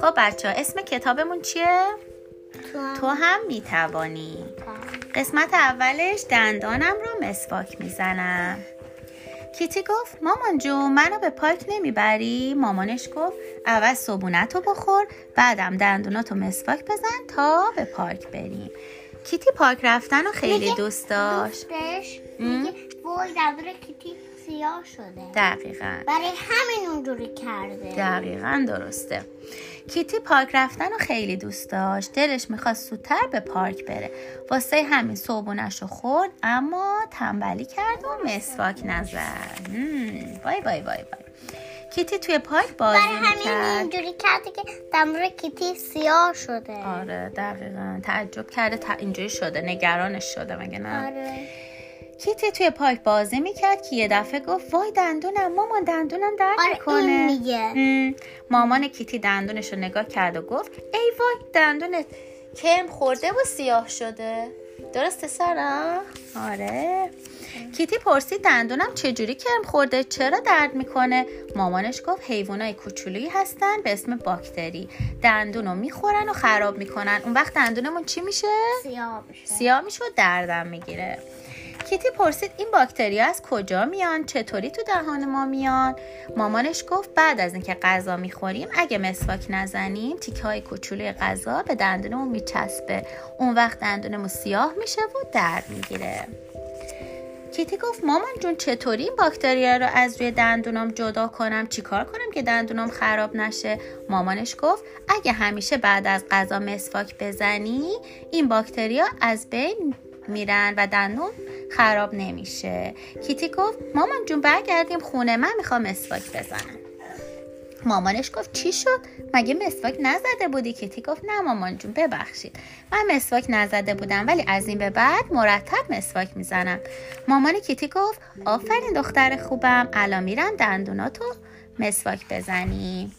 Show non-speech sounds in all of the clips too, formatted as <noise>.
خب بچه ها اسم کتابمون چیه؟ تو هم تو هم می‌توانی. قسمت اولش دندانم رو مسواک می‌زنم. کیتی گفت مامان جون منو به پارک نمی‌بری؟ مامانش گفت اول صبونت رو بخور بعدم دندوناتو مسواک بزن تا به پارک بریم. کیتی پارک رفتن رو خیلی دوست داشت. دوستش. میگه وای کیتی سیاه شده. دقیقا. برای همین اونجوری کرده. دقیقا درسته. کیتی پارک رفتن رو خیلی دوست داشت. دلش می‌خواست زودتر به پارک بره. واسه همین صبونش رو خورد اما تنبلی کرد و مسواک نزد. وای وای وای وای. کیتی توی پارک بازی برای همین اینجوری کرده که دندون کیتی سیاه شده. آره دقیقا. تعجب کرده تا اینجوری شده نگرانش شده مگه نه؟ آره. کیتی توی پارک بازی می‌کرد که یه دفعه گفت وای دندونم مامان دندونم درد آره می‌کنه. این میگه مامان کیتی دندونش رو نگاه کرد و گفت ای وای دندونت کرم خورده و سیاه شده. درسته سارا؟ آره. کیتی پرسید دندونم چجوری کرم خورده؟ چرا درد می‌کنه؟ مامانش گفت حیوانای کوچولویی هستن به اسم باکتری. دندون رو می‌خورن و خراب می‌کنن. اون وقت دندونمون چی میشه؟ سیاه میشه. سیاه میشه و دردم می‌گیره. کیتی پرسید این باکتریا از کجا میان؟ چطوری تو دهان ما میان؟ مامانش گفت بعد از اینکه غذا می‌خوریم اگه مسواک نزنیم تیکه های کوچولوی غذا به دندونمون میچسبه. اون وقت دندونمون سیاه میشه و درد می‌گیره. کیتی گفت مامان جون چطوری این باکتریا رو از روی دندونام جدا کنم؟ چیکار کنم که دندونام خراب نشه؟ مامانش گفت اگه همیشه بعد از غذا مسواک بزنی این باکتریا از بین میرن و دندون خراب نمیشه. کیتی گفت مامان جون برگردیم خونه من می‌خوام مسواک بزنم. مامانش گفت چی شد؟ مگه مسواک نزده بودی؟ کیتی گفت نه مامان جون ببخشید. من مسواک نزده بودم ولی از این به بعد مرتب مسواک می‌زنم. مامان کیتی گفت آفرین دختر خوبم الان میرم دندوناتو مسواک بزنی.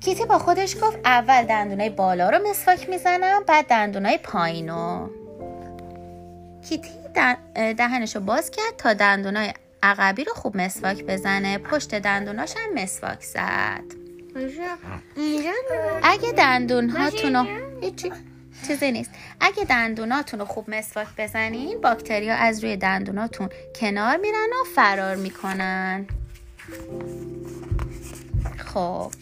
کیتی با خودش گفت اول دندونای بالا رو مسواک می‌زنم بعد دندونای پایینو. کیتی دهنش دهنشو باز کرد تا دندونای عقبی رو خوب مسواک بزنه. پشت دندوناش هم مسواک زد. اگه دندون هاتون رو چیزی نیست. اگه دندوناتون رو خوب مسواک بزنین باکتریا از روی دندوناتون کنار میرن و فرار می‌کنن. خب.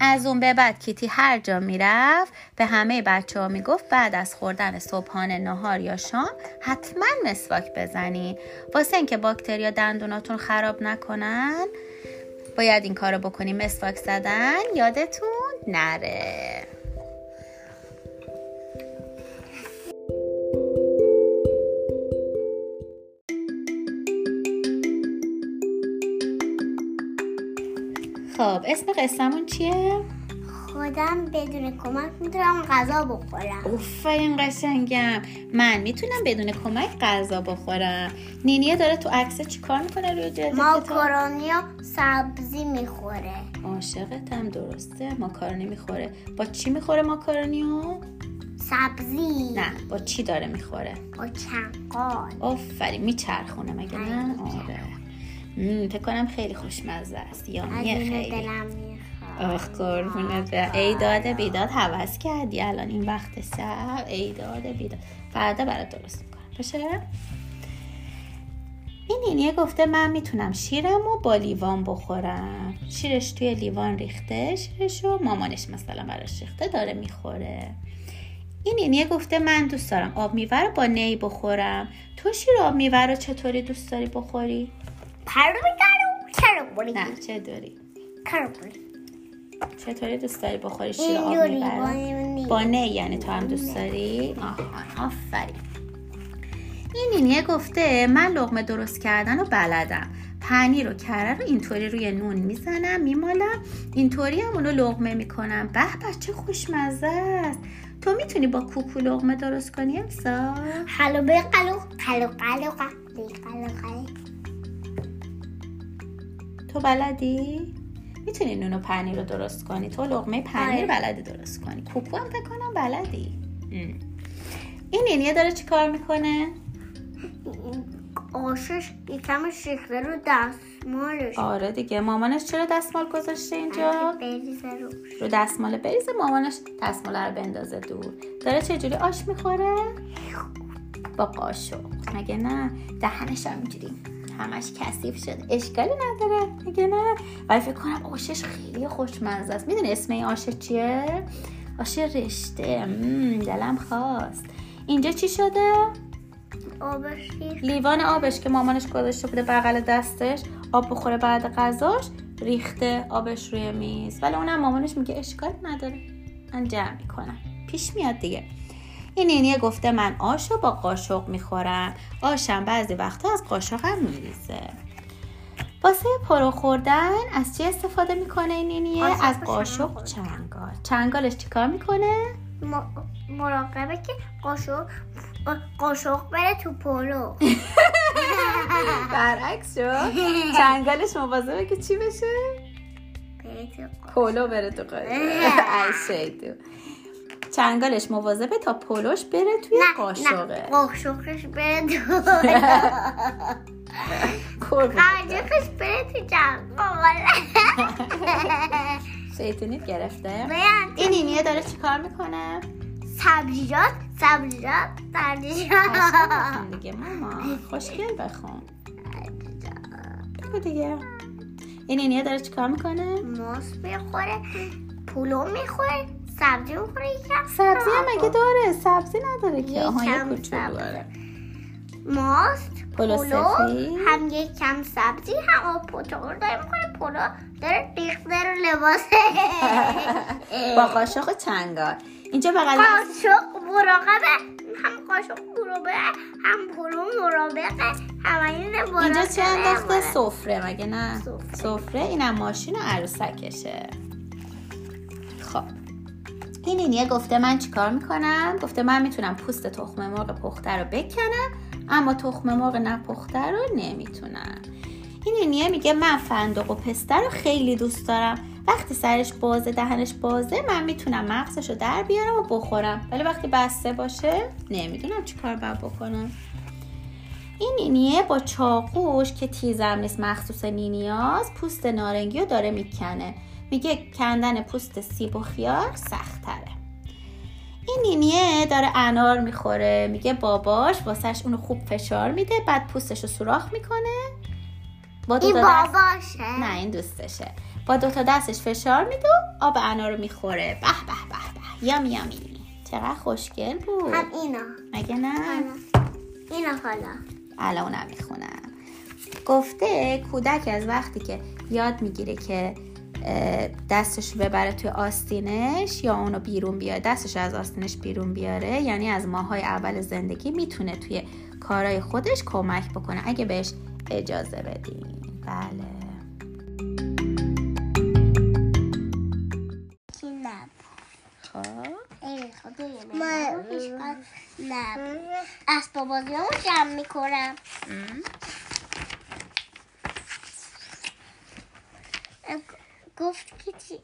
از اون به بعد کیتی هر جا می‌رفت به همه بچه ها می‌گفت بعد از خوردن صبحانه نهار یا شام حتما مسواک بزنین. واسه اینکه باکتریا دندوناتون خراب نکنن باید این کارو بکنیم مسواک زدن یادتون نره. خب اسم قصهمون چیه؟ خودم بدون کمک می‌تونم غذا بخورم. اوف این قشنگم. من می‌تونم بدون کمک غذا بخورم. نینیه داره تو عکس چی کار می‌کنه روی جلد ماکارونی و سبزی می‌خوره. عاشقتم درسته ماکارونی می‌خوره. با چی می‌خوره ماکارونیو سبزی. نه با چی داره می‌خوره؟ با چنقال آفرین میچرخونه مگه نه؟ آره، فکر کنم خیلی خوشمزه است. اینو خیلی. دلم آخ قربونت. ای داد بیداد حوض کردی؟ الان این وقت شب ای داد بیداد. فردا برات درست می‌کنم. باشه؟ این نینیه گفته من می‌تونم شیرم و با لیوان بخورم. شیرش توی لیوان ریخته شیرش و مامانش مثلا براش ریخته داره می‌خوره. این نینیه گفته من دوست دارم آب میوه رو با نی بخورم. تو شیر آب میوه رو چطوری دوست داری بخوری؟ پرو نه چه داری؟ چطوری دوست داری بخوری شیر آب میوه با رو؟ نه یعنی تو هم دوست داری؟ آها آفرین. این نینیه گفته من لغمه درست کردن رو بلدم. پنیر و کره رو اینطوری روی نون می‌زنم میمالم. اینطوری هم اونو لغمه می‌کنم. به به چه خوشمزه است. تو می‌تونی با کوکو لغمه درست کنی امسا؟ حلو به قلو قلو قلو قلو قلو. تو بلدی؟ می‌تونی نون و پنیر رو درست کنی. تو لغمه پنیر آره. بلدی درست کنی. کوکو هم فکر کنم بلدی. ام. این نینیه داره چی کار می‌کنه؟ قاشش یکم شیخته رو دستمالش. آره دیگه. مامانش چرا دستمال گذاشته اینجا؟ بریزه رو رو دستمال بریزه مامانش دستمال رو بندازه دور. داره چجوری آش می‌خوره؟ با قاشق. مگه نه؟ دهنش هم اینجوری. همش کثیف شد اشکالی نداره. مگه نه. ولی فکر کنم آشش خیلی خوشمزه است. می‌دونی اسم این آش چیه؟ آش رشته. دلم خواست. اینجا چی شده؟ آبش ریخت. لیوان آبش که مامانش گذاشته بوده بغل دستش. آب بخوره بعد غذاش. ریخته آبش روی میز. ولی اونم مامانش میگه اشکال نداره. من جمع می‌کنم. پیش میاد دیگه. این نینیه گفته من آشو با قاشق می‌خورم آشم بعضی وقتا از قاشقم میریزه واسه پرو خوردن از چی استفاده می‌کنه این نینیه؟ از قاشق چنگال. چنگال چنگالش چیکار می‌کنه؟ م- مراقبه که قاشق قاشق بره تو پلو <laughs> برعکس شد چنگالش مواظبه که چی بشه؟ پولو بره تو قاشق. <laughs> چنگالش مواظبه تا پولوش بره توی نه نه قاشقه. قاشقش بره تو. <laughs> قاشقش بره تو <laughs> شیطونیت گرفته. این اینیه داره چیکار می‌کنه؟ سبزیجات سبزیجات سبزیجات. دیگه ماما. خوشگل بخون. بگو دیگه. این اینیه داره چیکار می‌کنه؟ ماست می‌خوره پلو می‌خوره. سبزی می‌خوره یکم سبزی هم مگه داره؟ سبزی نداره که. آها یه. داره. ماست پلو. هم یک کم سبزی هم آب پتقال داره می‌خوره پلو داره ریخته رو لباسه. <laughs> با قاشق و چنگال. اینجا بغل قاشق مراقبه. هم قاشق مراقبه هم پلو مراقبه. هم اینجا چی انداخته؟ سفره مگه نه؟ سفره. سفره. اینم ماشین و عروسکشه. خب. این اینیه گفته من چیکار می‌کنم؟ گفته من می‌تونم پوست تخم مرغ پخته رو بکنم اما تخم مرغ نپخته رو نمی‌تونم. این اینیه میگه من فندق و پسته رو خیلی دوست دارم. وقتی سرش بازه دهنش بازه من می‌تونم مغزش رو در بیارم و بخورم. ولی وقتی بسته باشه نمی‌دونم چیکار باید بکنم. این نینیه با چاقوش که تیزم نیست مخصوص نینیاز پوست نارنگی رو داره می‌کنه. میگه کندن پوست سیب و خیار سختره این نینیه داره انار می‌خوره. میگه باباش واسهش اونو خوب فشار میده بعد پوستش رو سوراخ می‌کنه. با دو این دست باباشه. نه این دوستشه. با دو تا دستش فشار میده و آب انار رو می‌خوره. به به به به. یم یمی چقدر خوشگل بود. هم اینا. مگه نه؟ اینا حالا. الان اونم می‌خونم. گفته کودک از وقتی که یاد می‌گیره که دستش رو ببره توی آستینش یا اونو بیرون بیاره؟ دستش رو از آستینش بیرون بیاره؟ یعنی از ماهای اول زندگی می‌تونه توی کارهای خودش کمک بکنه. اگه بهش اجازه بدین. بله. خب. اسباب بازی رو جمع می‌کنم. گفت که چی؟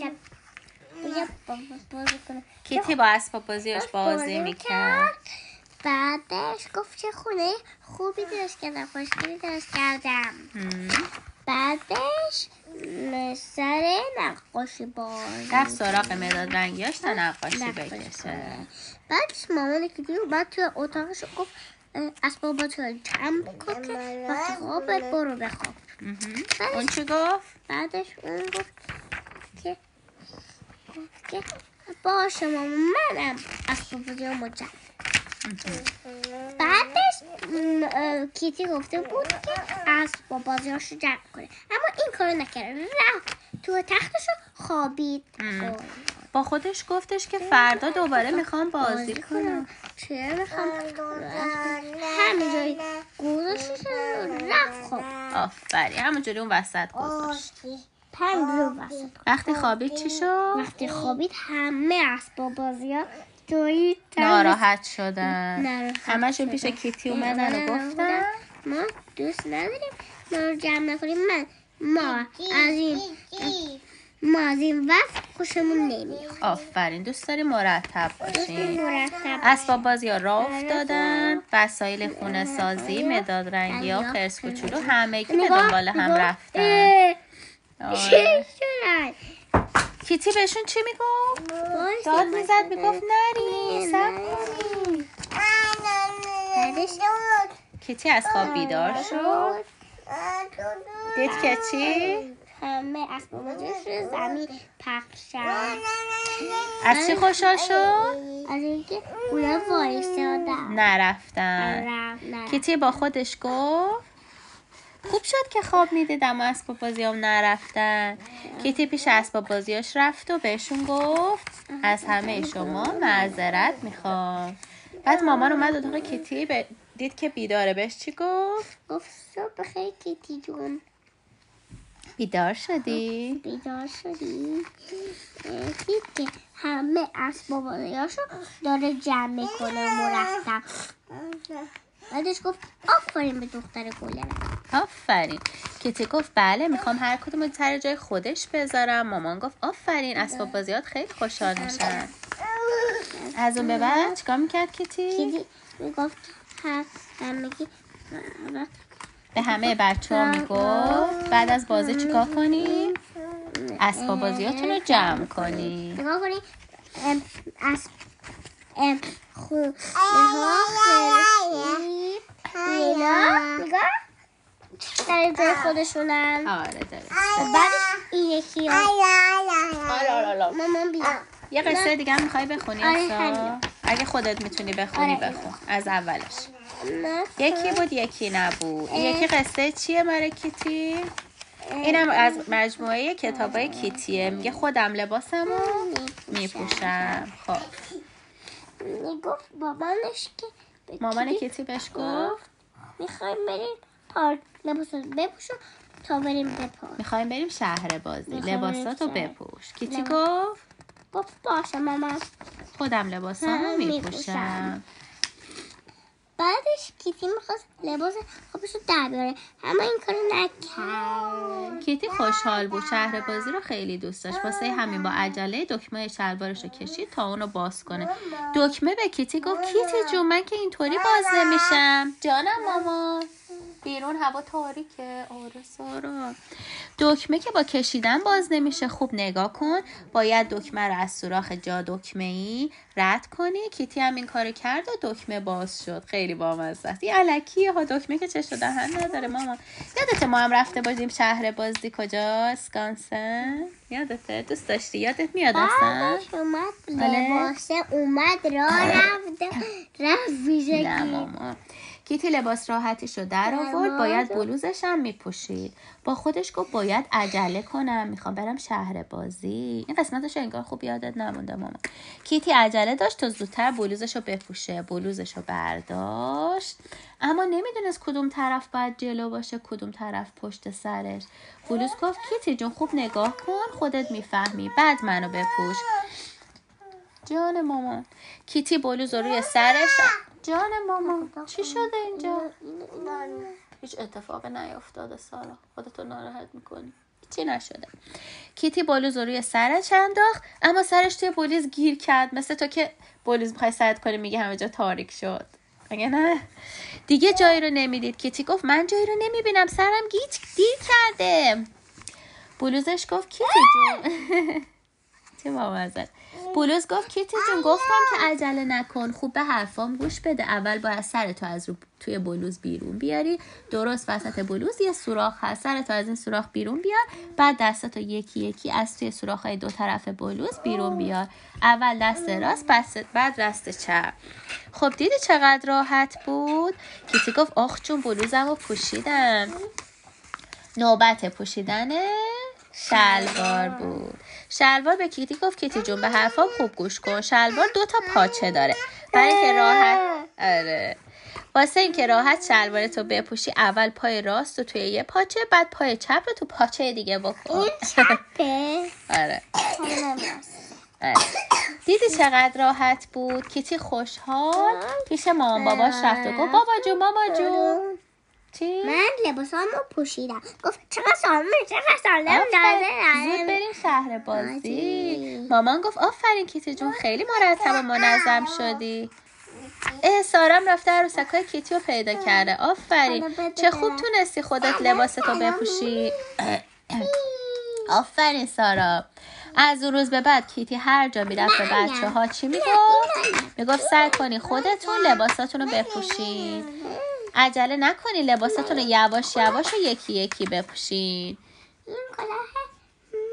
که بازی کیتی با اسباب بازیاش بازی می‌کرد. بعدش گفت چه خونه خوبی درست کردم خوشگلی درست کردم. بعدش سر نقاشی باز رفت سراغ مداد رنگیاش تا نقاشی بکشه بعدش مامان که دید بعد توی اتاقش گفت اسبابات رو جمع کن که وقتی خوابت برو بخواب. اون چی گفت؟ بعدش اون گفت که باشه مامان منم اسبابات رو جمع بعدش کیتی گفته بود که اسباب بازیاشو جمع کنه. اما این کارو نکرد. رفت تو تختشو خوابید. با خودش گفتش که فردا دوباره می‌خوام بازی کنم. چرا می‌خوام همینجایی گذاشتش رفت خواب آفرین. همونجوری اون وسط گذاشت. پنج رو وسط. وقتی خوابید چی شد؟ وقتی خوابید همه اسباب بازی ها توی ناراحت شدن. ناراحت همشون پیش. کیتی اومدن و گفتن. ما دوست نداریم. ما رو جمع نکنیم. من ما از این ما از این وقت خوشمون نمیاد. آفرین دوست داری مرتب باشین مرتب اسباب بازی ها راه افتادن. وسایل خونه سازی مداد رنگی ها خرس کوچولو همگی به دنبال هم. رفتن. آره. چه کیتی بهشون چی می‌گفت؟ داد. می‌زد می‌گفت نری سب. کنی. کیتی از خواب بیدار شد. دید که چی همه اسباب رو زمین پخشن از چی خوشحال شد؟ از اینکه اونا وایسادن. نرفتن. رفت نه کیتی با خودش گفت خوب شد که خواب می‌دیدم و اسباب بازیام نرفتن. کیتی پیش اسباب بازیاش رفت و بهشون گفت از همه شما معذرت می‌خوام. بعد مامان اومد اتاق کیتی به- دید که بیداره. بهش چی گفت؟ گفت صبح بخیر کیتی جون. بیدار شدی؟ بیدار شدی؟ دید که همه اسباب بازیاشو داره جمع می‌کنه و مرتب بعدش گفت آفرین به دختر گلم. آفرین. کیتی گفت بله می‌خوام هر کدوم رو سر جای خودش بذارم. مامان گفت آفرین اسباب بازیات خیلی خوشحال میشن. از اون به بعد چیکار می‌کرد کیتی؟ کیتی می‌گفت هر همگی به همه بچه ها می‌گفت. بعد از بازی چیکار کنیم اسباب بازیاتون رو جمع کنیم نگاه کنی؟ ام، از نگاه در جای خودشونن. آره داره بعدش این یکی آره آره آره مامان بیا یه قصه دیگه هم می‌خوای بخونی؟ آره، اصلا همین. اگه خودت می‌تونی بخونی. بخون. از اولش. یکی بود یکی نبود. یکی قصه چیه برای کیتی؟ اینم از مجموعه کتابای کیتیه. میگه خودم لباسمو میپوشم. خب. می‌گفت بابانش که مامان کیتی بهش گفت؟ می‌خوایم بریم پارک لباس رو بپوشم تا بریم به پارک می‌خوایم بریم شهر بازی. لباساتو. بپوش. کیتی. گفت؟ گفت باشه مامان. خودم لباسامو می‌پوشم. بعدش کیتی می‌خواست لباس خوبش رو در بیاره. اما این کارو نکرد. کیتی خوشحال بود. شهر بازی رو خیلی دوست داشت. واسه همین با عجله دکمه شلوارش رو کشید تا اونو باز کنه. دکمه به کیتی گفت کیتی جون من که اینطوری باز نمیشم. جانم مامان بیرون هوا تاریکه. آره سارا. دکمه که با کشیدن باز نمیشه. خوب نگاه کن. باید دکمه رو از سوراخ جا دکمه ای رد کنی. کیتی هم این کارو کرد و دکمه باز شد. خیلی بامزه است. یه علکیه ها دکمه که چش دهن نداره مامان. یادت ما هم رفته بودیم شهر بازی. کجا اسکانسن یادته؟ دوست داشتی؟ یادت میاد اصلا؟ بعدش اومد آره. لباسه اومد راه رفت رفت ماما کیتی لباس راحتیشو در آورد باید بلوزش هم میپوشید. با خودش گفت باید عجله کنم می‌خوام برم شهر بازی. این قسمتش انگار خوب یادت نمونده ماما کیتی عجله داشت تا زودتر بلوزش رو بپوشه بلوزش رو برداشت. اما نمی‌دونست کدوم طرف باید جلو باشه کدوم طرف پشت سرش. بلوز گفت کیتی جون خوب نگاه کن خودت می‌فهمی. بعد منو بپوش. جان مامان. کیتی بلوز رو روی سرش جان مامان چی شده اینجا؟ هیچ اتفاق نیفتاده سارا. خودتو ناراحت می‌کنی. چی نشده. کیتی بلوز رو روی سرش انداخت اما سرش توی بلوز گیر کرد. مثل تو که بلوز می‌خوای سرت کنی میگه همه جا تاریک شد. اگه نه؟ دیگه جایی رو نمی‌دید. کیتی گفت من جایی رو نمی‌بینم. سرم گیج دیر کرده. بلوزش گفت کیتی جون. <laughs> چه بامزه. بلوز گفت کیتی جون گفتم که عجله نکن. خوب به حرفام گوش بده. اول باید سرتو از رو توی بلوز بیرون بیاری. درست وسط بلوز یه سوراخ هست. سرتو از این سوراخ بیرون بیار. بعد دستتو یکی یکی از توی سوراخ های دو طرف بلوز بیرون بیار. اول دست راست بعد دست چپ. خب دیدی چقدر راحت بود؟ کیتی گفت آخ چون بلوزم رو پوشیدم نوبت پوشیدن شلوار بود. شلوار به کیتی گفت کیتی جون به حرفام خوب گوش کن. شلوار دو تا پاچه داره. برای اینکه راحت <laughs> آره. واسه اینکه راحت شلوار تو بپوشی اول پای راست رو توی یه پاچه بعد پای چپ رو تو پاچه دیگه بکن. این <laughs> چپه؟ آره. آره. دیدی چقدر راحت بود؟ کیتی خوشحال. پیش مامان باباش رفت و گفت بابا جون ماما جون. چی؟ من لباسامو پوشیدم. گفت چقدر سالمه چقدر سالم آفرین. زود بریم شهر بازی. مامان گفت آفرین کیتی جون خیلی مرتب و منظم شدی. اه سارم رفته عروسکای کیتی رو پیدا کرده. آفرین. چه خوب. تونستی خودت لباستو بپوشی. آفرین سارا از اون روز به بعد کیتی هر جا می‌رفت به بچه ها چی می‌گفت؟ می‌گفت سعی کنی خودتون لباساتون رو بپوشین. عجله نکنی لباساتون رو یواش یواش و یکی یکی بپوشین. این کلاه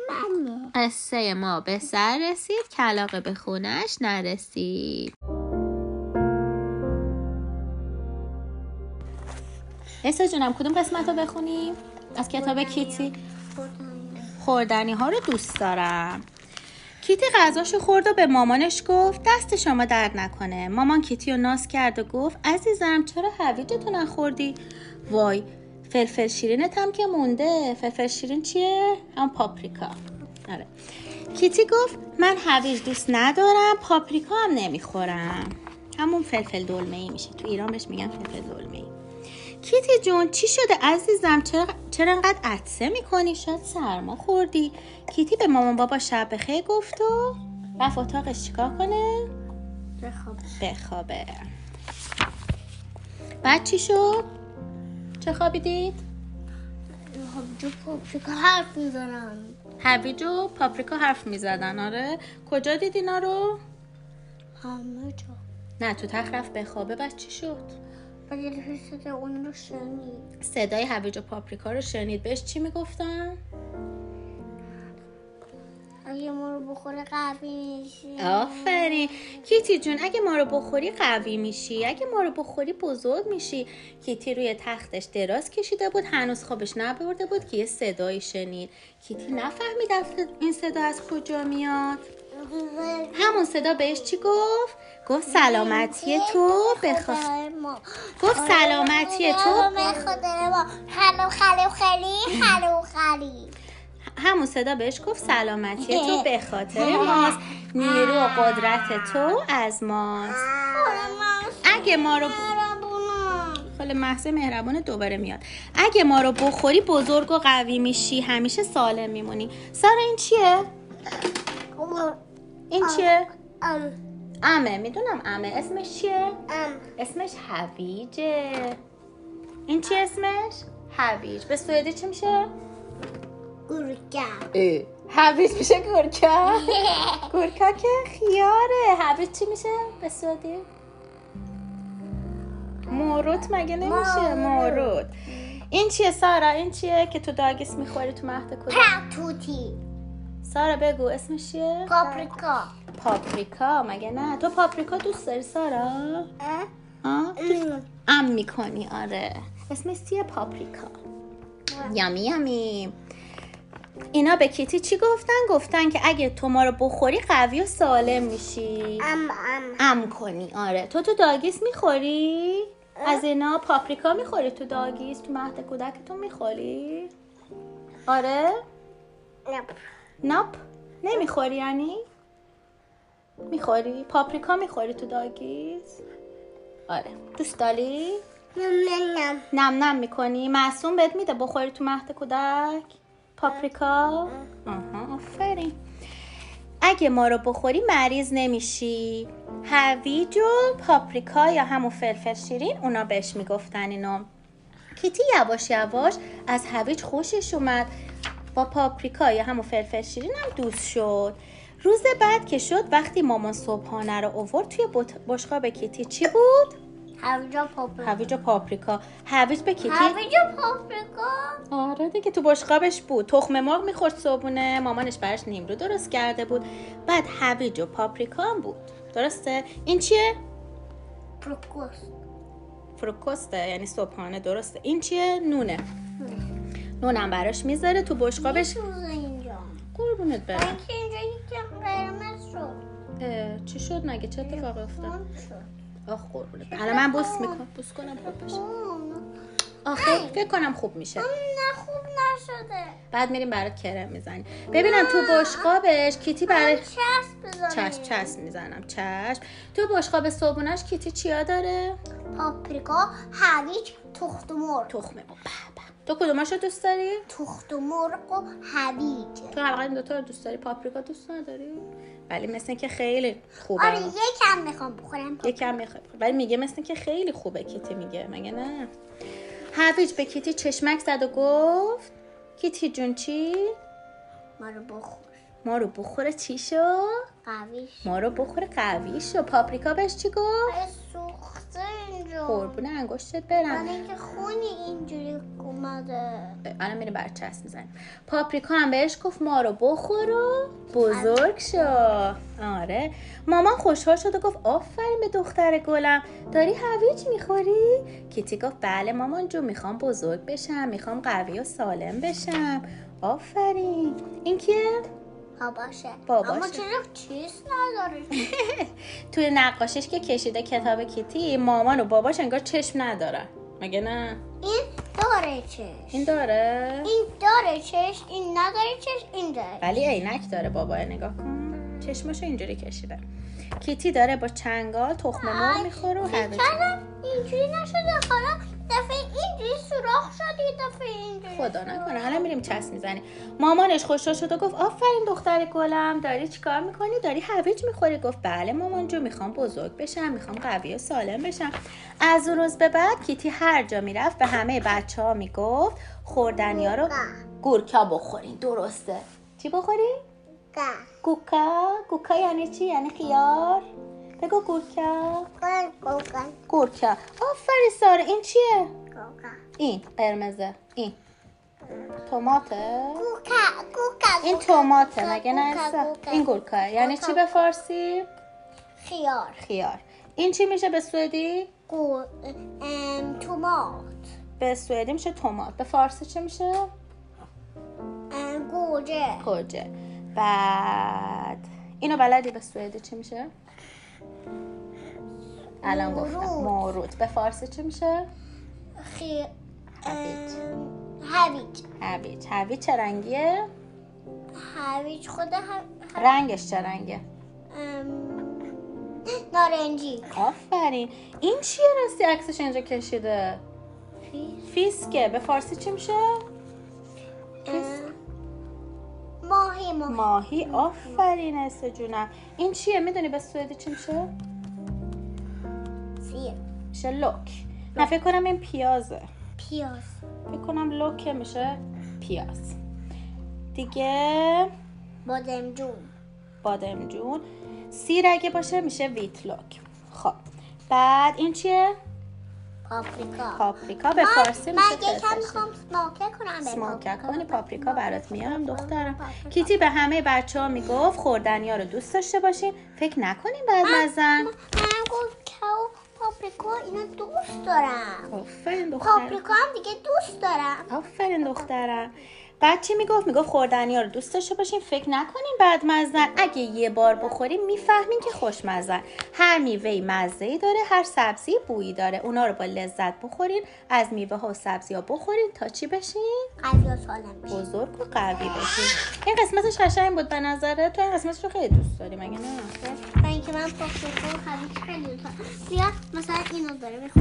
منه. قصه ما به سر رسید کلاقه به خونش نرسید. سارا جونم کدوم قسمت رو بخونیم؟ از کتاب کیتی؟ خوردنی. ها رو دوست دارم. کیتی غذاشو خورد و به مامانش گفت دست شما درد نکنه. مامان کیتی رو ناز کرد و گفت عزیزم چرا هویجتو نخوردی؟ وای فلفل شیرینت هم که مونده. فلفل شیرین چیه؟ هم پاپریکا. آره. کیتی گفت من هویج دوست ندارم پاپریکا هم نمی‌خورم. همون فلفل دلمه ای میشه. تو ایران بهش میگن فلفل دلمه. کیتی جون چی شده عزیزم؟ چرا چرا انقدر عطسه می‌کنی؟ شاید سرما خوردی. کیتی به مامان بابا شب بخیر گفت و رفت اتاقش چیکار کنه؟ بخواب بخوابه. بعد چی شد؟ چه خوابی دید خب جو پاپریکا حرف می‌زنم هویج و پاپریکا حرف می‌زدن. آره. کجا دید اینا رو؟ همه جا. نه تو تخت رفت بخوابه. بعد چی شد؟ ولی اون رو شنید. صدای هویج و پاپریکا رو شنید. بهش چی می‌گفتن؟ اگه ما رو بخوره قوی میشی. آفرین. کیتی جون اگه ما رو بخوری قوی میشی. اگه ما رو بخوری بزرگ میشی. کیتی روی تختش دراز کشیده بود. هنوز خوابش نبرده بود که یه صدایی شنید. کیتی نفهمید این صدا از کجا میاد. همون صدا بهش چی گفت؟ گفت سلامتی تو بخوا ما. گفت سلامتی تو. خلو خلی هلو خلی. همون صدا بهش گفت سلامتی تو <laughs> به خاطر ماست. نیرو و قدرت تو از ماست. اگه ما رو خاله محض مهربان دوباره میاد. اگه ما رو بخوری بزرگ و قوی میشی همیشه سالم میمونی. سارا این چیه؟ این چیه؟ امه. می‌دونم امه. اسمش چیه؟ اسمش هویجه. این چی اسمش؟ هویج. به سوئدی چی میشه؟ گرگم هویج میشه گورکا. <laughs> گورکا که خیاره. هویج چی میشه به سوئدی؟ morot مگه نمیشه؟ morot این چیه سارا؟ این چیه که تو dagis می‌خوری تو مهد کودک؟ توتی سارا بگو اسمش چیه؟ paprika. paprika مگه نه؟ تو پاپریکا دوست داری سارا؟ آه؟ دوست- ام می‌کنی آره. اسمش چیه paprika؟ yummy yummy. اینا به کیتی چی گفتن؟ گفتن که اگه تو ما رو بخوری قوی و سالم میشی. ام ام. ام کنی آره. تو تو dagis می‌خوری؟ از اینا پاپریکا می‌خوری تو داگیس؟ تو مهد کودکتون می‌خوری؟ آره؟ نپ. ناپ نمی‌خوری یعنی؟ می‌خوری؟ پاپریکا می‌خوری تو داگیس؟ آره دوست داری؟ نم نم نم نم نم می‌کنی؟ معصوم بهت میده بخوری تو مهد کودک؟ پاپریکا؟ آها آفرین اگه ما رو بخوری مریض نمیشی هویج و پاپریکا یا همون فلفل شیرین اونا بهش می‌گفتن اینو کیتی یواش یواش از هویج خوشش اومد با پاپریکا یا همون فلفل شیرین هم دوست شد. روز بعد که شد وقتی مامان صبحانه رو اوورد توی بشقاب کیتی چی بود؟ هویجا پاپریکا. هویج پاپریکا. هویج به کیتی؟ هویجا پاپریکا. آره دیگه تو بشقابش بود. تخم مرغ می‌خورد صبحونه. مامانش براش نیمرو درست کرده بود. بعد هویج و پاپریکا هم بود. درسته؟ این چیه؟ پروکوس فروکسته یعنی صبحانه. درسته. این چیه؟ نونه. نونم براش می‌ذاره تو بشقابش. قربونت برم. چی شد مگه؟ چه اتفاقی افتاد؟ آخ قربونت الان من بوس می‌کنم. بوس کنم پاپش اون. آخه فکر کنم خوب میشه. نه خوب نشده. بعد میریم برات کرم می‌زنیم. ببینم تو بشقابش کیتی برای چسب چشم چشم می‌زنم. چشم تو بشقاب صبحونش کیتی چیا داره؟ پاپریکا هویج تخت مرغ. تخم مرغ. تو کدوماشو دوست داری؟ تخت مرغ و هویج. تو حقیقت این دوتا رو دوست داری؟ پاپریکا دوست نداری؟ ولی مثل که خیلی خوبه. آره یکم می‌خوام بخورم. یکم می‌خواد ولی میگه مثل که خیلی خوبه کیتی میگه. مگه نه؟ هویج به کیتی چشمک زد و گفت کیتی جون چی؟ ما رو بخور. ما رو بخوره چی شو؟ قویش ما رو بخوره قوی شو. پاپریکا بهش چی گفت؟ آره قربون انگشتت من برم اینکه خونی اینجوری اومده. الان میریم بر چسب پاپریکا هم بهش گفت ما رو بخور و بزرگ شو. آره. مامان خوشحال شد و گفت آفرین به دختر گلم. داری هویج می‌خوری؟ کیتی گفت بله مامان جو می‌خوام بزرگ بشم می‌خوام قوی و سالم بشم. آفرین. این کیه؟ باباشه. باباشه. اما چرا چیز نداره؟ <laughs> توی نقاشش که کشیده کتاب کیتی مامان و باباش انگار چشم ندارن مگه نه؟ این داره چش این داره؟ این داره چش این نداره چش این داره ولی عینک داره بابا نگاه کن. چشماشو اینجوری کشیده. کیتی داره با چنگال تخم مرغ می‌خوره و کردم اینجوری نشده. حالا دفعه اینجوری سوراخ شد. یه دفعه خدا نکنه. حالا میریم چسب می‌زنیم. مامانش خوشحال شد و گفت آفرین دختر گلم داری چیکار می‌کنی؟ داری هویج می‌خوری. گفت بله مامان جو می‌خوام بزرگ بشم می‌خوام قوی و سالم بشم. از اون روز به بعد کیتی هر جا می‌رفت به همه بچه ها می‌گفت خوردنی ها رو gurka بخورین. درسته. چی بخورین؟ گوکا. گوکا. یعنی چی؟ یعنی خیار؟ بگو gurka gurka، gurka آفرین ساره این چیه؟ gurka. این قرمزه. این tomat ه؟ gurka gurka این tomat ه مگه نه. این gurka یعنی چی به فارسی؟ خیار. خیار. این چی میشه به سوئدی؟ گو ام، تومات. به سوئدی میشه تومات. به فارسی چی میشه؟ ام، گوجه. گوجه. بعد اینو بلدی به سوئدی چی میشه؟ الان گفتم. موروت به فارسی چی میشه؟ خی هویج. هویج. هویج. هویج چه رنگیه؟ هویج خود ه- ه- رنگش چه رنگه؟ نارنجی. آفرین. این چیه راستی عکسش اینجا کشیده؟ فیسکه. به فارسی چی میشه؟ ماهی ماهی. ماهی. آفرین است جونم. این چیه؟ می‌دونی به سوئدی چی میشه؟ سیر میشه لوک. نه فکر کنم این پیازه. پیاز. فکر کنم لوک میشه پیاز. دیگه بادمجون بادمجون سیر اگه باشه میشه vitlök. خب بعد این چیه؟ paprika. paprika. به من- فارسی من میشه یکم فلفل. می‌خوام smaka کنم smaka. کنی پاپریکا برات میارم دخترم. پاپریکا. کیتی به همه بچه ها می‌گفت خوردنی ها رو دوست داشته باشین. فکر نکنین بدمزن. من گفت پاپریکا اینا دوست دارم آفرین دخترم پاپریکا هم دیگه دوست دارم آفرین دخترم. بعد چی می‌گفت؟ می‌گفت خوردنی ها رو دوست داشته باشین فکر نکنین بعد مزن. اگه یه بار بخورین می‌فهمین که خوشمزن هر میوه مزه ای داره هر سبزی بویی داره. اونا رو با لذت بخورین از میوه ها و سبزی ها بخورین تا چی بشین؟ قوی و سالم بشه بزرگ و قوی بشین. این قسمتش قشنگ بود به نظره تو این قسمتش رو خیلی دوست داری مگه نه؟ اینکه من پاپریکا و هویج خیلی بیا مثلا اینو داره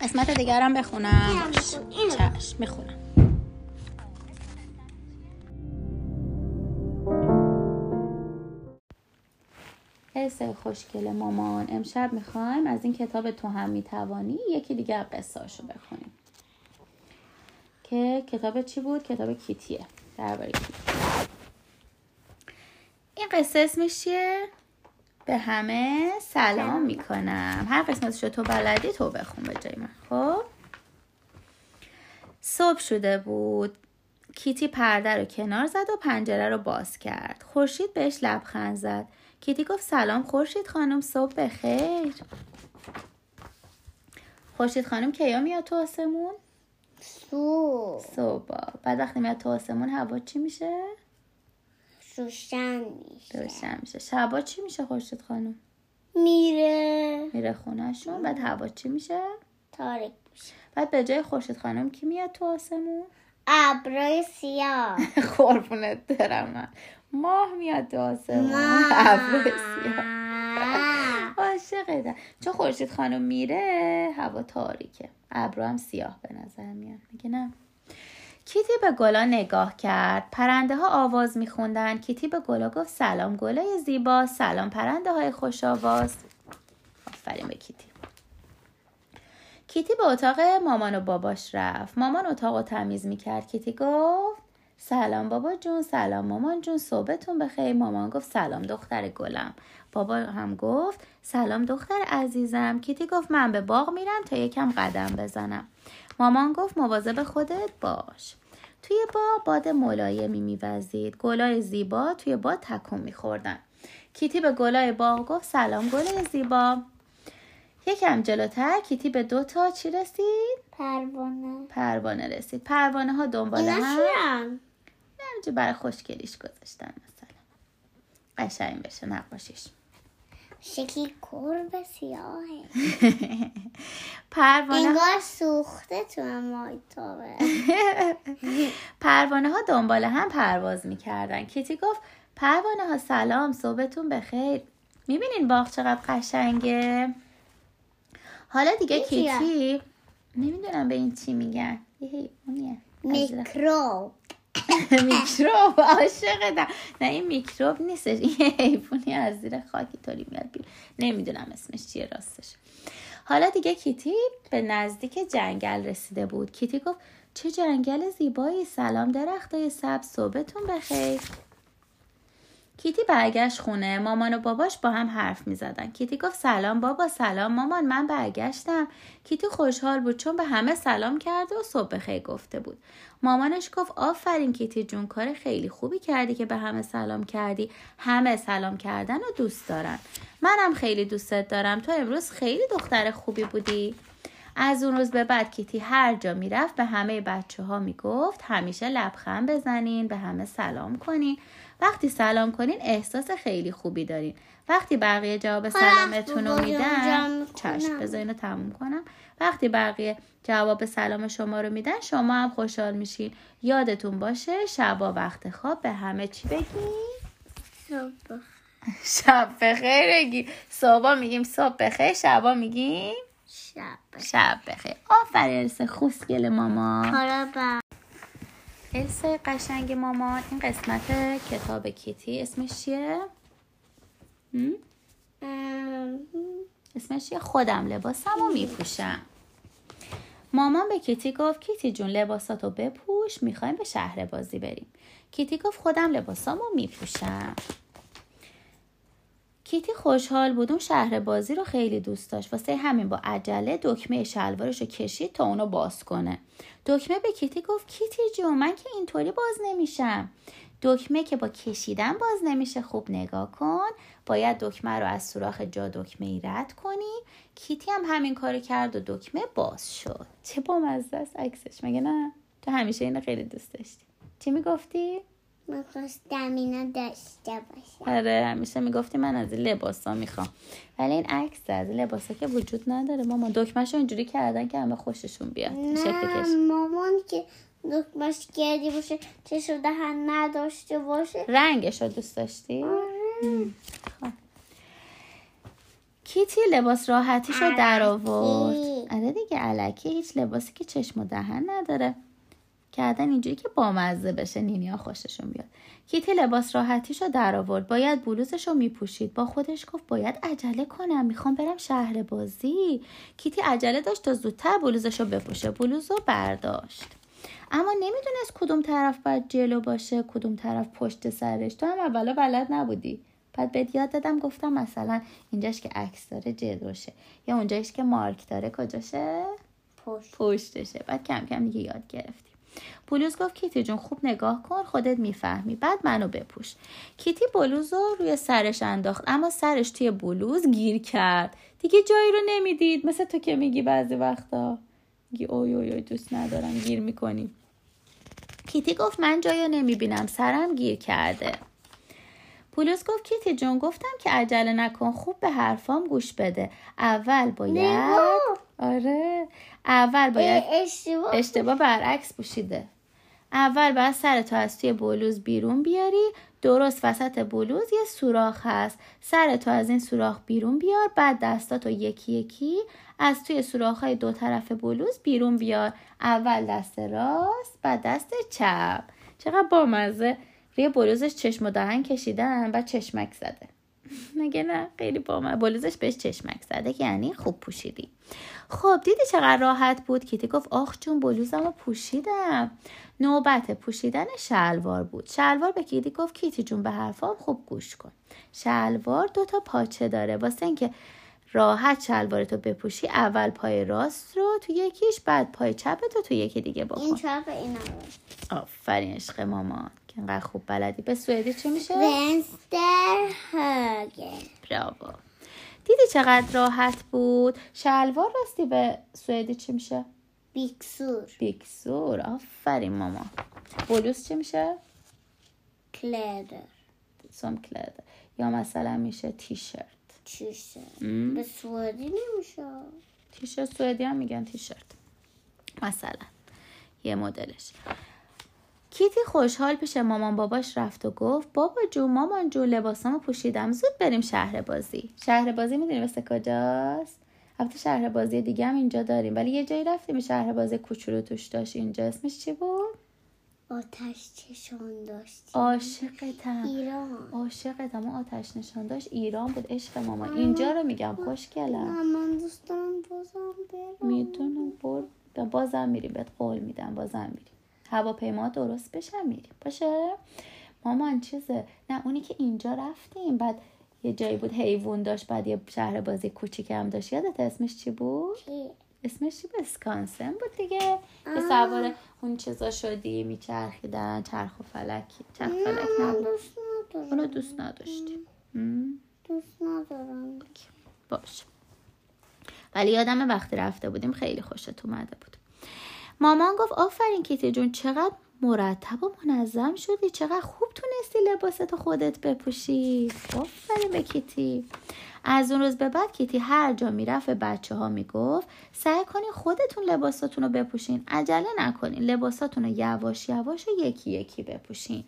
قسمت دیگرم بخونم. چشم می‌خونم. قصه خوشگل مامان امشب می‌خوایم از این کتاب تو هم می‌توانی یکی دیگه از قصهاشو بخونیم. که کتاب چی بود؟ کتاب کیتیه. درباره این قصه اسمش چیه؟ به همه سلام می‌کنم. هر قسمتش رو تو بلدی تو بخون به جای من. خب؟ صبح شده بود. کیتی پرده رو کنار زد و پنجره رو باز کرد. خورشید بهش لبخند زد. کیتی گفت سلام خورشید خانم صبح بخیر. خورشید خانم کیا میاد تو آسمون؟ سو صبح. بعد وقتی میاد تو آسمون. هوا چی میشه؟ روشن میشه. روشن میشه. شبا چی میشه خورشید خانم؟ میره. میره خونهشون بعد هوا چی میشه؟ تاریک میشه. بعد به جای خورشید خانم کی میاد تو آسمون؟ ابرای سیاه. <laughs> قربونت برم من. ماه میاد تو آسمون. ماه. ابر سیاه. <laughs> عاشقتم چون خورشید خانم میره هوا تاریکه. ابرو هم سیاه به نظر میاد. میگه نه. کیتی به گلا نگاه کرد. پرنده ها آواز میخوندن. کیتی به گلا گفت سلام گلای زیبا سلام پرنده های خوش آواز. آفرین به کیتی. کیتی به اتاق مامان و باباش رفت. مامان اتاق رو تمیز می‌کرد. کیتی گفت سلام بابا جون سلام مامان جون صبحتون بخیر. مامان گفت سلام دختر گلم. بابا هم گفت سلام دختر عزیزم. کیتی گفت من به باغ میرم تا یکم قدم بزنم. مامان گفت مواظب خودت باش. توی باغ باد ملایمی میوزید. گلای زیبا توی باد تکون میخوردن. کیتی به گلای باغ گفت سلام گلای زیبا. یکم جلوتر کیتی به دو تا چی رسید؟ پروانه. پروانه رسید. پروانه ها دنبال هم؟ همینجا برای خوشگلیش گذاشتن مثلا. قشنگ بشه نقاشیش. شکلی کرب سیاهه <laughs> پروانه انگار سوخته تو مایتابه. <laughs> پروانه ها دنبال هم پرواز می‌کردن. کیتی گفت پروانه ها سلام صبحتون بخیر. می‌بینین باغ چقدر قشنگه. حالا دیگه؟ کیتی نمی‌دونم به این چی میگن. میکروب. <laughs> میکروب عاشقتم نه این میکروب نیستش. این حیوانی از زیر خاکی طوری میاد بیرون. نمی‌دونم اسمش چیه راستش. حالا دیگه کیتی به نزدیک جنگل رسیده بود. کیتی گفت چه جنگل زیبایی. سلام درختای سبز صبحتون بخیر. کیتی برگشت خونه مامان و باباش با هم حرف می زدن. کیتی گفت سلام بابا سلام مامان من برگشتم. کیتی خوشحال بود چون به همه سلام کرده و صبح بخیر گفته بود. مامانش گفت آفرین کیتی جون کار خیلی خوبی کردی که به همه سلام کردی. همه سلام کردن و دوست دارن. منم خیلی دوستت دارم. تو امروز خیلی دختر خوبی بودی. از اون روز به بعد کیتی هر جا می‌رفت به همه بچه ها می‌گفت همیشه لبخند بزنین به همه سلام کنین. وقتی سلام کنین احساس خیلی خوبی دارین. وقتی بقیه جواب خب، سلامتون رو میدن. چشم بذار اینو تموم کنم. وقتی بقیه جواب سلام شما رو میدن شما هم خوشحال میشین. یادتون باشه شبا وقت خواب به همه چی بگین شب بخیر بگی. صبح میگیم صبح بخیر شبا میگیم شب شب بخیر. آفرین السه خوسگل السه قشنگ مامان این قسمت کتاب کیتی اسمش چیه؟ اسمش چیه؟ خودم لباسم رو میپوشم مامان به کیتی گفت کیتی جون لباساتو بپوش می‌خوایم به شهر بازی بریم کیتی گفت خودم لباسامو میپوشم کیتی خوشحال بود اون شهر بازی رو خیلی دوست داشت. واسه همین با عجله دکمه شلوارش رو کشید تا اونو باز کنه. دکمه به کیتی گفت کیتی جون من که اینطوری باز نمیشم. دکمه که با کشیدن باز نمیشه. خوب نگاه کن. باید دکمه رو از سوراخ جا دکمه ای رد کنی. کیتی هم همین کارو کرد و دکمه باز شد. چه بامزه است عکسش. مگه نه؟ تو همیشه اینو خیلی دوست داشتی. چی می‌گفتی؟ می‌خواستم اینو داشته باشم آره همیشه می‌گفتی من از این لباسا می‌خوام. ولی این عکس از این لباسا که وجود نداره. ماما دکمهشو اینجوری کردن که همه خوششون بیاد. نه مامان که دکمش کردی باشه چشم دهن نداشته باشه. رنگش رو دوست داشتی؟ آره. کیتی لباس راحتیش رو در آورد. آره دیگه علکی. هیچ لباسی که چشم و دهن نداره. کردن اینجوری که بامزه بشه نینیا خوششون بیاد. کیتی لباس راحتیش رو در آورد باید بلوزش رو میپوشید. با خودش گفت باید عجله کنم. می‌خوام برم شهر بازی. کیتی عجله داشت تا زودتر بلوزش رو بپوشه. بلوز رو برداشت. اما نمی‌دونست کدوم طرف باید جلو باشه کدوم طرف پشت سرش. تو هم اولا بلد نبودی. بعد بهت یاد دادم گفتم مثلا اینجاش که عکس داره جلوشه. یا اونجاش که مارک داره کجاشه؟ پشت. پشتشه. بعد کم کم دیگه یاد گرفتی. بلوز گفت کیتی جون خوب نگاه کن خودت می‌فهمی. بعد منو بپوش. کیتی بلوز رو روی سرش انداخت اما سرش توی بلوز گیر کرد. دیگه جایی رو نمی‌دید. مثل تو که میگی بعضی وقتا. میگی اوی اوی اوی دوست ندارم گیر می‌کنی. کیتی گفت من جایی رو نمی‌بینم. سرم گیر کرده. بلوز گفت کیتی جون گفتم که عجله نکن خوب به حرفام گوش بده. اول باید آره. اول باید اشتباه. اشتباه برعکس پوشیده. اول باید سرتو از توی بلوز بیرون بیاری. درست وسط بلوز یه سوراخ هست. سرتو از این سوراخ بیرون بیار. بعد دستاتو یکی یکی از توی سوراخ های دو طرف بلوز بیرون بیار. اول دست راست بعد دست چپ. چقدر بامزه. روی بلوزش چشم و دهن کشیدن و چشمک زده. <laughs> مگه نه؟ خیلی بامزه بلوزش بهش چشمک زده که یعنی خوب پوشیدی. خب دیدی چقدر راحت بود؟ کیتی گفت آخ جون بلوزمو پوشیدم. نوبت پوشیدن شلوار بود. شلوار به کیتی گفت کیتی جون به حرفام خوب گوش کن. شلوار دو تا پاچه داره. واسه اینکه راحت شلوارتو بپوشی اول پای راست رو تو یکیش بعد پای چپتو تو یکی دیگه این بکن این آفرین عشق مامان. که انقدر خوب بلدی. به سوئدی چی میشه؟ ونستر هاگن. براو دیدی چقدر راحت بود؟ شلوار راستی به سوئدی چی میشه؟ بیکسور بیکسور آفرین ماما. بلوز چی میشه؟ کلدر سوم کلد یا مثلا میشه تیشرت. م. به سوئدی نمیشه. تیشرت سوئدی هم میگن تیشرت. مثلا. یه مدلش. کیتی خوشحال پیش مامان باباش رفت و گفت بابا جون مامان جون لباسامو پوشیدم زود بریم شهر بازی. شهر بازی می‌دونی واسه کجاست؟ البته شهر بازی دیگه هم اینجا داریم ولی یه جایی رفتیم شهر بازی کوچولو توش داشت اینجا اسمش چی بود؟ آتش چشان داشتی. عاشقتم. ایران. عاشقتم. اون آتش نشان داشت ایران بود عشق ماما اینجا رو میگم خوشگلم. من دوست دارم بازم برم می‌دونم بر بازم میریم بهت قول میدم بازم میریم. هواپیما درست بشه میریم. باشه؟ مامان چیزه نه اونی که اینجا رفتیم بعد یه جایی بود حیوان داشت بعد یه شهر بازی کوچیک هم داشت. یادت اسمش چی بود؟ کی؟ اسمش چی بود؟ اسکانسن بود دیگه. یه سوار اون چیزا شدی میچرخیدن چرخ و فلکی چرخ و فلک نبود. اونو دوست نداشتی هم؟ دوست ندارم. باش. ولی یادم وقتی رفته بودیم خیلی خوشت اومده بود. مامان گفت آفرین کیتی جون چقدر مرتب و منظم شدی. چقدر خوب تونستی لباستو خودت بپوشی. آفرین به کیتی. از اون روز به بعد کیتی هر جا می‌رفت به بچه ها می‌گفت سعی کنین خودتون لباساتون رو بپوشین. عجله نکنین لباساتون رو یواش یواش و یکی یکی بپوشین.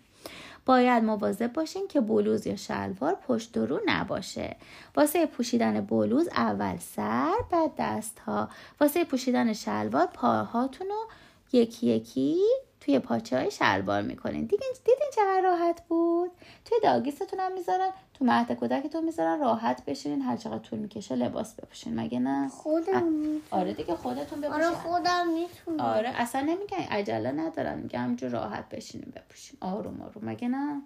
باید مواظب باشین که بلوز یا شلوار پشت و رو نباشه. واسه پوشیدن بلوز اول سر بعد دست ها واسه پوشیدن شلوار پاهاتون رو یکی یکی توی پاچه های شلوار می‌کنین. دیدین دیدین چقدر راحت بود؟ توی داگیستون هم می‌ذارن تو مهد کودکتون می‌ذارن راحت بشینین هر چقدر طول می‌کشه لباس بپوشین. مگه نه؟ خودم می‌تونم. آره دیگه خودتون بپوشین. آره خودم می‌تونم. آره اصلا نمیگن عجله ندارن میگن همجور راحت بشینیم بپوشیم آروم آروم. مگه نه؟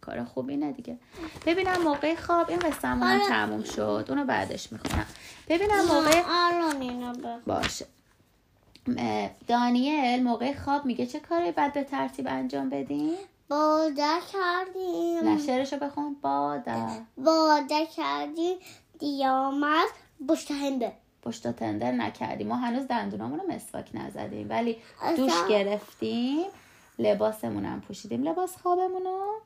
کار خوبی نه دیگه. ببینم موقع خواب این قصه هم آره. تموم شد. اونو بعدش می‌خونم. ببینم موقع باشه. دانیل موقع خواب میگه چه کاری؟ بعد به ترتیب انجام بدیم باده کردیم. نه شعرشو بخون. باده. باده کردیم. دیامت بشت هنده. پشت تندر نکردیم. ما هنوز دندونامون رو مسواک نزدیم. ولی دوش گرفتیم. لباسمون هم پوشیدیم. لباس خوابمون رو.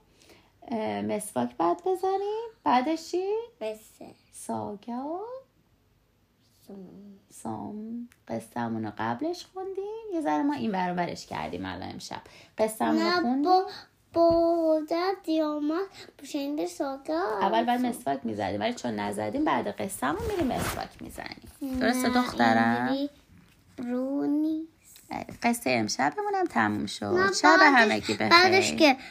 مسواک بعد بزنیم. بعدش چی؟ بسه. ساگه و سام قصهمون رو قبلش خوندیم. یه ذره ما این ور برش کردیم الان امشب. قصهمون رو خوندیم. باده دیامت بشنده ساگه اول بعد مسواک می‌زدیم ولی چون نزدیم بعد قصهمون میریم مسواک می‌زنیم. درسته دخترم؟ اینجوری رو نیست. قصه امشبمون هم تموم شد. شب همگی بخیر. بعدش که